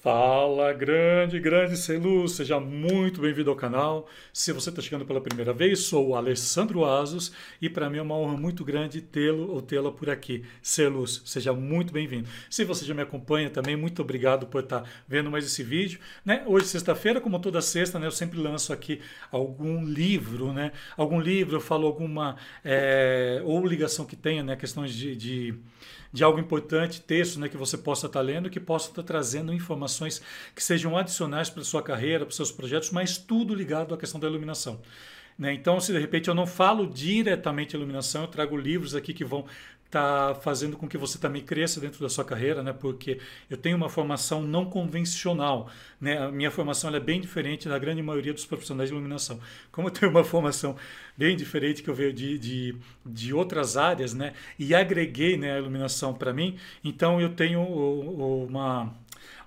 Fala, grande, grande Celu, seja muito bem-vindo ao canal. Se você está chegando pela primeira vez, sou o Alessandro Asos e para mim é uma honra muito grande tê-lo ou tê-la por aqui. Celus, seja muito bem-vindo. Se você já me acompanha também, muito obrigado por estar tá vendo mais esse vídeo. Né? Hoje, sexta-feira, como toda sexta, né, eu sempre lanço aqui algum livro, né? Algum livro, eu falo alguma é, ou ligação que tenha, né? Questões de, de de algo importante, texto né, que você possa estar lendo, que possa estar trazendo informações que sejam adicionais para sua carreira, para seus projetos, mas tudo ligado à questão da iluminação. Né? Então, se de repente eu não falo diretamente iluminação, eu trago livros aqui que vão está fazendo com que você também cresça dentro da sua carreira, né? Porque eu tenho uma formação não convencional, né? A minha formação é bem diferente da grande maioria dos profissionais de iluminação. Como eu tenho uma formação bem diferente que eu vejo de, de, de outras áreas, né? E agreguei né, a iluminação para mim, então eu tenho uma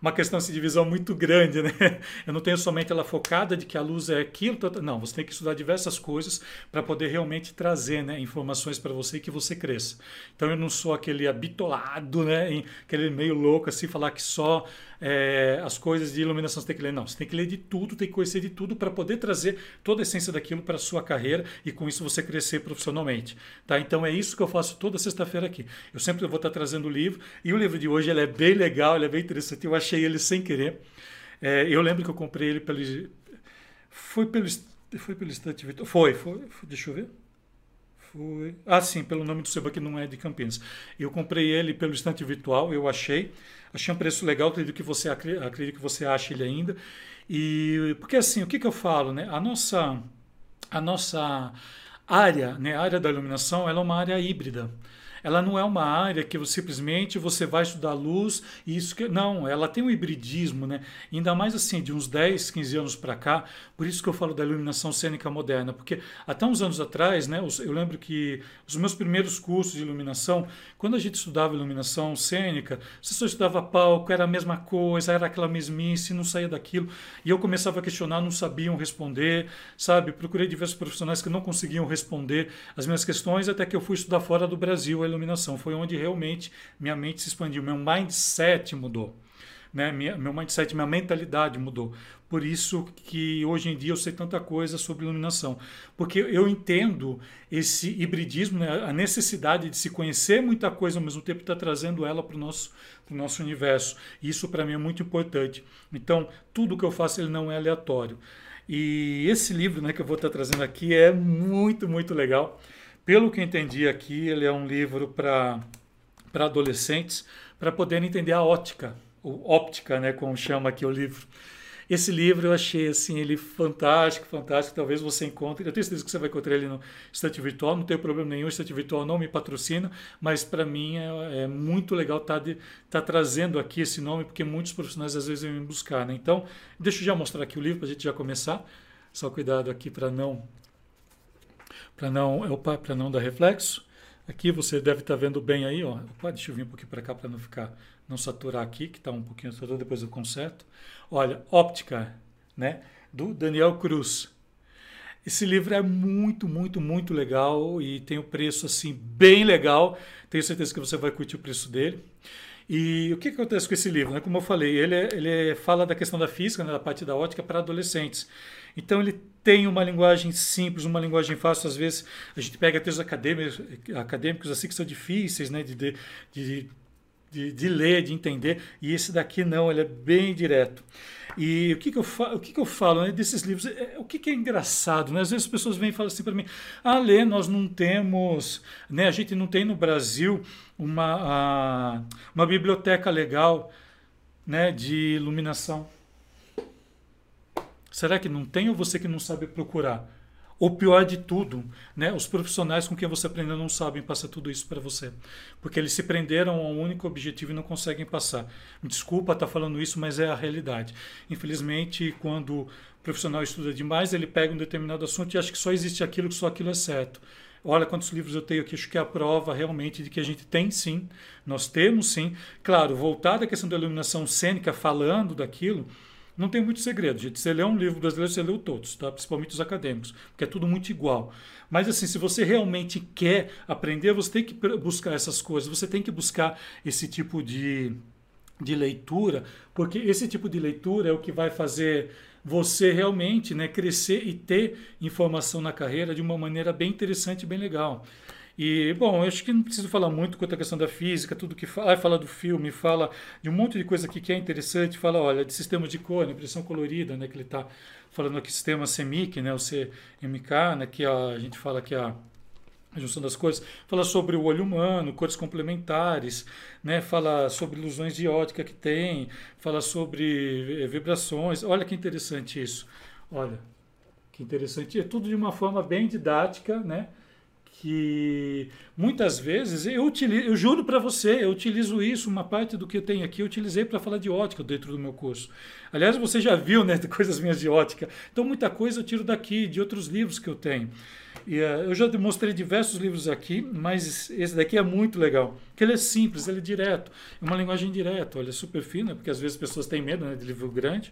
uma questão assim, de visão muito grande, né? Eu não tenho somente ela focada de que a luz é aquilo, não, você tem que estudar diversas coisas para poder realmente trazer né, informações para você e que você cresça. Então eu não sou aquele habitolado, né, aquele meio louco assim, falar que só é, as coisas de iluminação você tem que ler. Não, você tem que ler de tudo, tem que conhecer de tudo para poder trazer toda a essência daquilo para sua carreira e com isso você crescer profissionalmente. Tá? Então é isso que eu faço toda sexta-feira aqui. Eu sempre vou estar trazendo o livro e o livro de hoje ele é bem legal, ele é bem interessante. Eu achei ele sem querer. É, eu lembro que eu comprei ele pelo. Foi pelo, foi pelo Estante Virtual. Foi, foi, foi, deixa eu ver. Foi. Ah, sim, pelo nome do sebo que não é de Campinas. Eu comprei ele pelo estante virtual, eu achei. Achei um preço legal, acredito que você, acredito que você ache ele ainda. E porque assim, o que, que eu falo, né? A nossa, a nossa área, né, a área da iluminação, ela é uma área híbrida. Ela não é uma área que simplesmente você vai estudar luz e isso que não, ela tem um hibridismo, né? Ainda mais assim de uns 10, 15 anos para cá. Por isso que eu falo da iluminação cênica moderna, porque até uns anos atrás, né, eu lembro que os meus primeiros cursos de iluminação, quando a gente estudava iluminação cênica, você só estudava palco, era a mesma coisa, era aquela mesmice, não saía daquilo. E eu começava a questionar, não sabiam responder, sabe? Procurei diversos profissionais que não conseguiam responder as minhas questões, até que eu fui estudar fora do Brasil iluminação. Foi onde realmente minha mente se expandiu, meu mindset mudou. Né? Minha, meu mindset, minha mentalidade mudou. Por isso que hoje em dia eu sei tanta coisa sobre iluminação. Porque eu entendo esse hibridismo, né? a necessidade de se conhecer muita coisa ao mesmo tempo e estar tá trazendo ela para o nosso, nosso universo. Isso para mim é muito importante. Então, tudo que eu faço ele não é aleatório. E esse livro né, que eu vou estar tá trazendo aqui é muito, muito legal. Pelo que entendi aqui, ele é um livro para adolescentes, para poderem entender a ótica, ou óptica, né, como chama aqui o livro. Esse livro eu achei assim ele fantástico, fantástico. Talvez você encontre. Eu tenho certeza que você vai encontrar ele no Estante Virtual. Não tem problema nenhum. O Estante Virtual não me patrocina, mas para mim é, é, muito legal estar tá tá trazendo aqui esse nome, porque muitos profissionais às vezes vêm me buscar. Né? Então, deixa eu já mostrar aqui o livro para a gente já começar. Só cuidado aqui para não para não, opa, para não dar reflexo. Aqui você deve estar tá vendo bem aí, ó. Opa, deixa eu vir um pouquinho para cá para não ficar, não saturar aqui, que está um pouquinho saturado, depois eu conserto. Olha, Óptica, né? Do Daniel Cruz. Esse livro é muito, muito, muito legal e tem o um preço assim bem legal. Tenho certeza que você vai curtir o preço dele. E o que acontece com esse livro? Né? Como eu falei, ele, é, ele é, fala da questão da física, né, da parte da ótica para adolescentes. Então ele tem uma linguagem simples, uma linguagem fácil. Às vezes a gente pega textos acadêmicos, acadêmicos assim que são difíceis né, de, de, de, de, de ler, de entender. E esse daqui não, ele é bem direto. E o que, que, eu, falo, o que, que eu falo né, desses livros? É, o que, que é engraçado? Né? Às vezes as pessoas vêm e falam assim para mim: ah, Lê, nós não temos, né, a gente não tem no Brasil uma, a, uma biblioteca legal né, de iluminação. Será que não tem ou você que não sabe procurar? O pior de tudo, né? Os profissionais com quem você aprendeu não sabem passar tudo isso para você, porque eles se prenderam a um único objetivo e não conseguem passar. Me desculpa estar tá falando isso, mas é a realidade. Infelizmente, quando o profissional estuda demais, ele pega um determinado assunto e acha que só existe aquilo, que só aquilo é certo. Olha quantos livros eu tenho aqui, acho que é a prova realmente de que a gente tem sim, nós temos sim. Claro, voltar à questão da iluminação cênica, falando daquilo, não tem muito segredo, gente. Você lê um livro brasileiro, você leu todos, tá? principalmente os acadêmicos, porque é tudo muito igual. Mas assim, se você realmente quer aprender, você tem que buscar essas coisas, você tem que buscar esse tipo de de leitura, porque esse tipo de leitura é o que vai fazer você realmente né, crescer e ter informação na carreira de uma maneira bem interessante e bem legal. E, bom, eu acho que não preciso falar muito quanto à questão da física, tudo que fala, fala do filme, fala de um monte de coisa aqui que é interessante, fala, olha, de sistema de cor, né, impressão colorida, né, que ele está falando aqui, sistema CMYK, né, o CMK, né, que a, a gente fala que a a junção das cores, fala sobre o olho humano, cores complementares, né? fala sobre ilusões de ótica que tem, fala sobre eh, vibrações. Olha que interessante isso. Olha, que interessante. É tudo de uma forma bem didática, né? Que muitas vezes eu utilizo, eu juro para você, eu utilizo isso, uma parte do que eu tenho aqui, eu utilizei para falar de ótica dentro do meu curso. Aliás, você já viu, né, coisas minhas de ótica. Então, muita coisa eu tiro daqui, de outros livros que eu tenho. E, uh, eu já demonstrei diversos livros aqui, mas esse daqui é muito legal. Porque ele é simples, ele é direto, é uma linguagem direta, olha, é super fina, porque às vezes as pessoas têm medo né, de livro grande,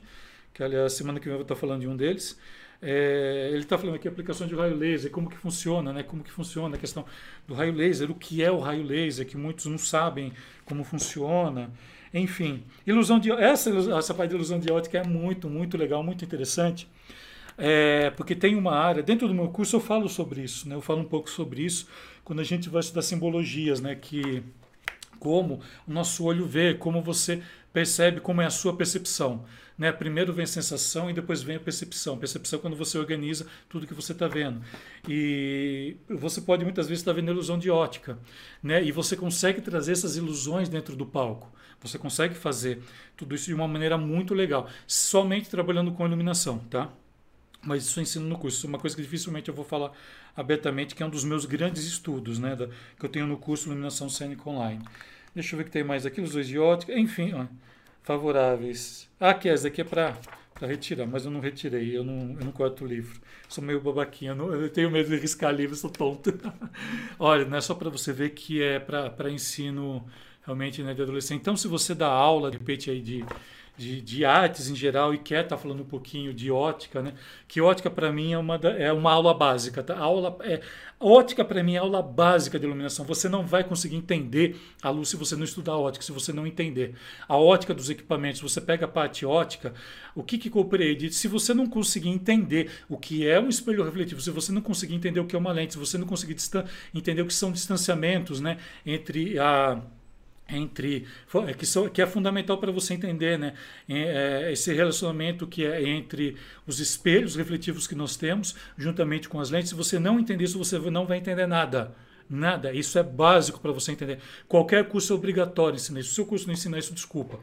que aliás, semana que vem eu vou estar falando de um deles. É, ele está falando aqui aplicação de raio laser, como que funciona, né? Como que funciona a questão do raio laser, o que é o raio laser, que muitos não sabem como funciona. Enfim, ilusão de essa essa parte de ilusão de ótica é muito, muito legal, muito interessante. É, porque tem uma área, dentro do meu curso eu falo sobre isso, né? eu falo um pouco sobre isso quando a gente vai estudar simbologias, né? que como o nosso olho vê, como você percebe, como é a sua percepção. Né? Primeiro vem a sensação e depois vem a percepção. Percepção é quando você organiza tudo que você está vendo. E você pode muitas vezes estar tá vendo ilusão de ótica. Né? E você consegue trazer essas ilusões dentro do palco. Você consegue fazer tudo isso de uma maneira muito legal, somente trabalhando com iluminação, tá? Mas isso eu ensino no curso. Isso é uma coisa que dificilmente eu vou falar abertamente, que é um dos meus grandes estudos, né, da, que eu tenho no curso Iluminação Cênica Online. Deixa eu ver o que tem mais aqui, luzes de ótica, enfim, ó, favoráveis. Ah, que essa daqui é para retirar, mas eu não retirei, eu não, eu não corto o livro. Sou meio babaquinha, não, eu tenho medo de riscar livro, sou tonto. Olha, não é só para você ver que é para ensino realmente né, de adolescente. Então, se você dá aula, de repente, aí de de, de, artes em geral e quer estar tá falando um pouquinho de ótica, né? Que ótica para mim é uma, é uma aula básica, tá? Aula é ótica para mim é aula básica de iluminação. Você não vai conseguir entender a luz se você não estudar ótica, se você não entender a ótica dos equipamentos. Você pega a parte ótica, o que que compreende? Se você não conseguir entender o que é um espelho refletivo, se você não conseguir entender o que é uma lente, se você não conseguir entender o que são distanciamentos, né, entre a entre é, que, são, que é fundamental para você entender né, é, esse relacionamento que é entre os espelhos refletivos que nós temos juntamente com as lentes. Se você não entender isso, você não vai entender nada. Nada. Isso é básico para você entender. Qualquer curso é obrigatório ensinar isso. Se o seu curso não ensinar isso, desculpa.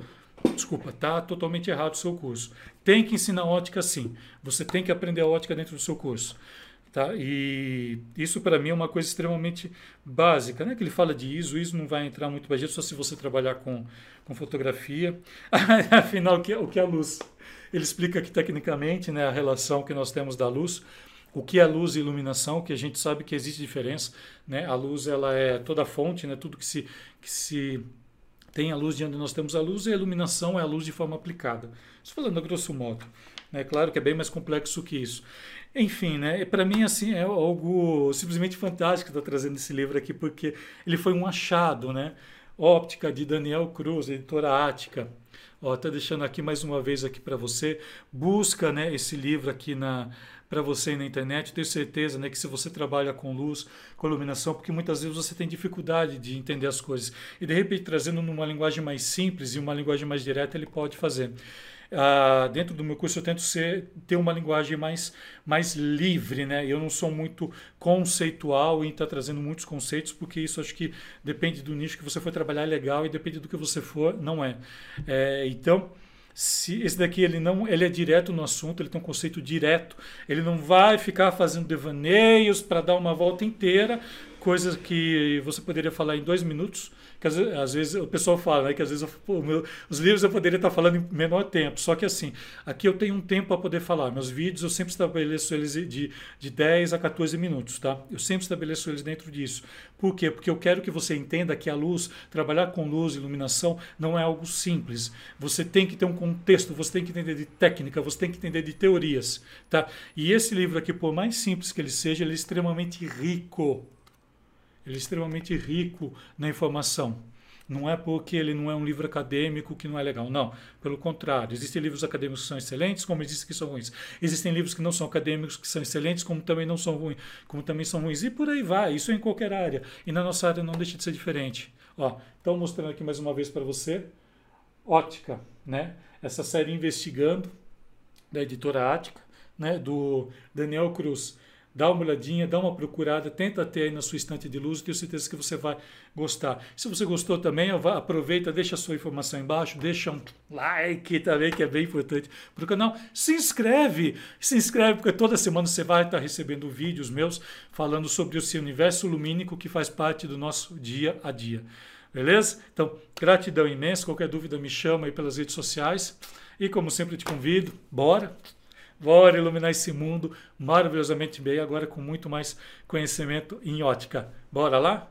Desculpa, tá totalmente errado o seu curso. Tem que ensinar ótica sim. Você tem que aprender a ótica dentro do seu curso. Tá? E isso para mim é uma coisa extremamente básica, né? Que ele fala de ISO, ISO não vai entrar muito gente só se você trabalhar com, com fotografia. Afinal, o que, o que é a luz? Ele explica aqui tecnicamente né, a relação que nós temos da luz, o que é luz e iluminação, que a gente sabe que existe diferença. Né? A luz ela é toda a fonte, né? tudo que se, que se tem a luz de onde nós temos a luz e a iluminação é a luz de forma aplicada. Isso falando a grosso modo. É claro que é bem mais complexo que isso. Enfim, né? Para mim assim é algo simplesmente fantástico estar trazendo esse livro aqui porque ele foi um achado, né? Óptica de Daniel Cruz, editora Ática. Ó, tá deixando aqui mais uma vez aqui para você. Busca, né, esse livro aqui na para você na internet. Tenho certeza, né, que se você trabalha com luz, com iluminação, porque muitas vezes você tem dificuldade de entender as coisas e de repente trazendo numa linguagem mais simples e uma linguagem mais direta, ele pode fazer. Uh, dentro do meu curso eu tento ser, ter uma linguagem mais, mais livre, né? Eu não sou muito conceitual em estar tá trazendo muitos conceitos, porque isso acho que depende do nicho que você for trabalhar é legal e depende do que você for, não é. é então, se esse daqui ele não ele é direto no assunto, ele tem um conceito direto, ele não vai ficar fazendo devaneios para dar uma volta inteira, coisas que você poderia falar em dois minutos que às, às vezes o pessoal fala né, que às vezes eu, meu, os livros eu poderia estar falando em menor tempo, só que assim, aqui eu tenho um tempo para poder falar. Meus vídeos eu sempre estabeleço eles de, de 10 a 14 minutos, tá? Eu sempre estabeleço eles dentro disso. Por quê? Porque eu quero que você entenda que a luz, trabalhar com luz iluminação não é algo simples. Você tem que ter um contexto, você tem que entender de técnica, você tem que entender de teorias, tá? E esse livro aqui, por mais simples que ele seja, ele é extremamente rico ele é extremamente rico na informação. Não é porque ele não é um livro acadêmico que não é legal. Não, pelo contrário. Existem livros acadêmicos que são excelentes, como existem que são ruins. Existem livros que não são acadêmicos que são excelentes, como também não são ruins, como também são ruins. E por aí vai. Isso é em qualquer área. E na nossa área não deixa de ser diferente. Ó, então mostrando aqui mais uma vez para você, Ótica, né? Essa série investigando da editora Ática, né? Do Daniel Cruz dá uma olhadinha, dá uma procurada, tenta ter aí na sua estante de luz, tenho certeza que você vai gostar. Se você gostou também, aproveita, deixa a sua informação embaixo, deixa um like também, que é bem importante para o canal. Se inscreve, se inscreve, porque toda semana você vai estar recebendo vídeos meus falando sobre o universo lumínico que faz parte do nosso dia a dia. Beleza? Então, gratidão imensa. Qualquer dúvida me chama aí pelas redes sociais. E como sempre te convido, bora Bora iluminar esse mundo maravilhosamente bem, agora com muito mais conhecimento em ótica. Bora lá?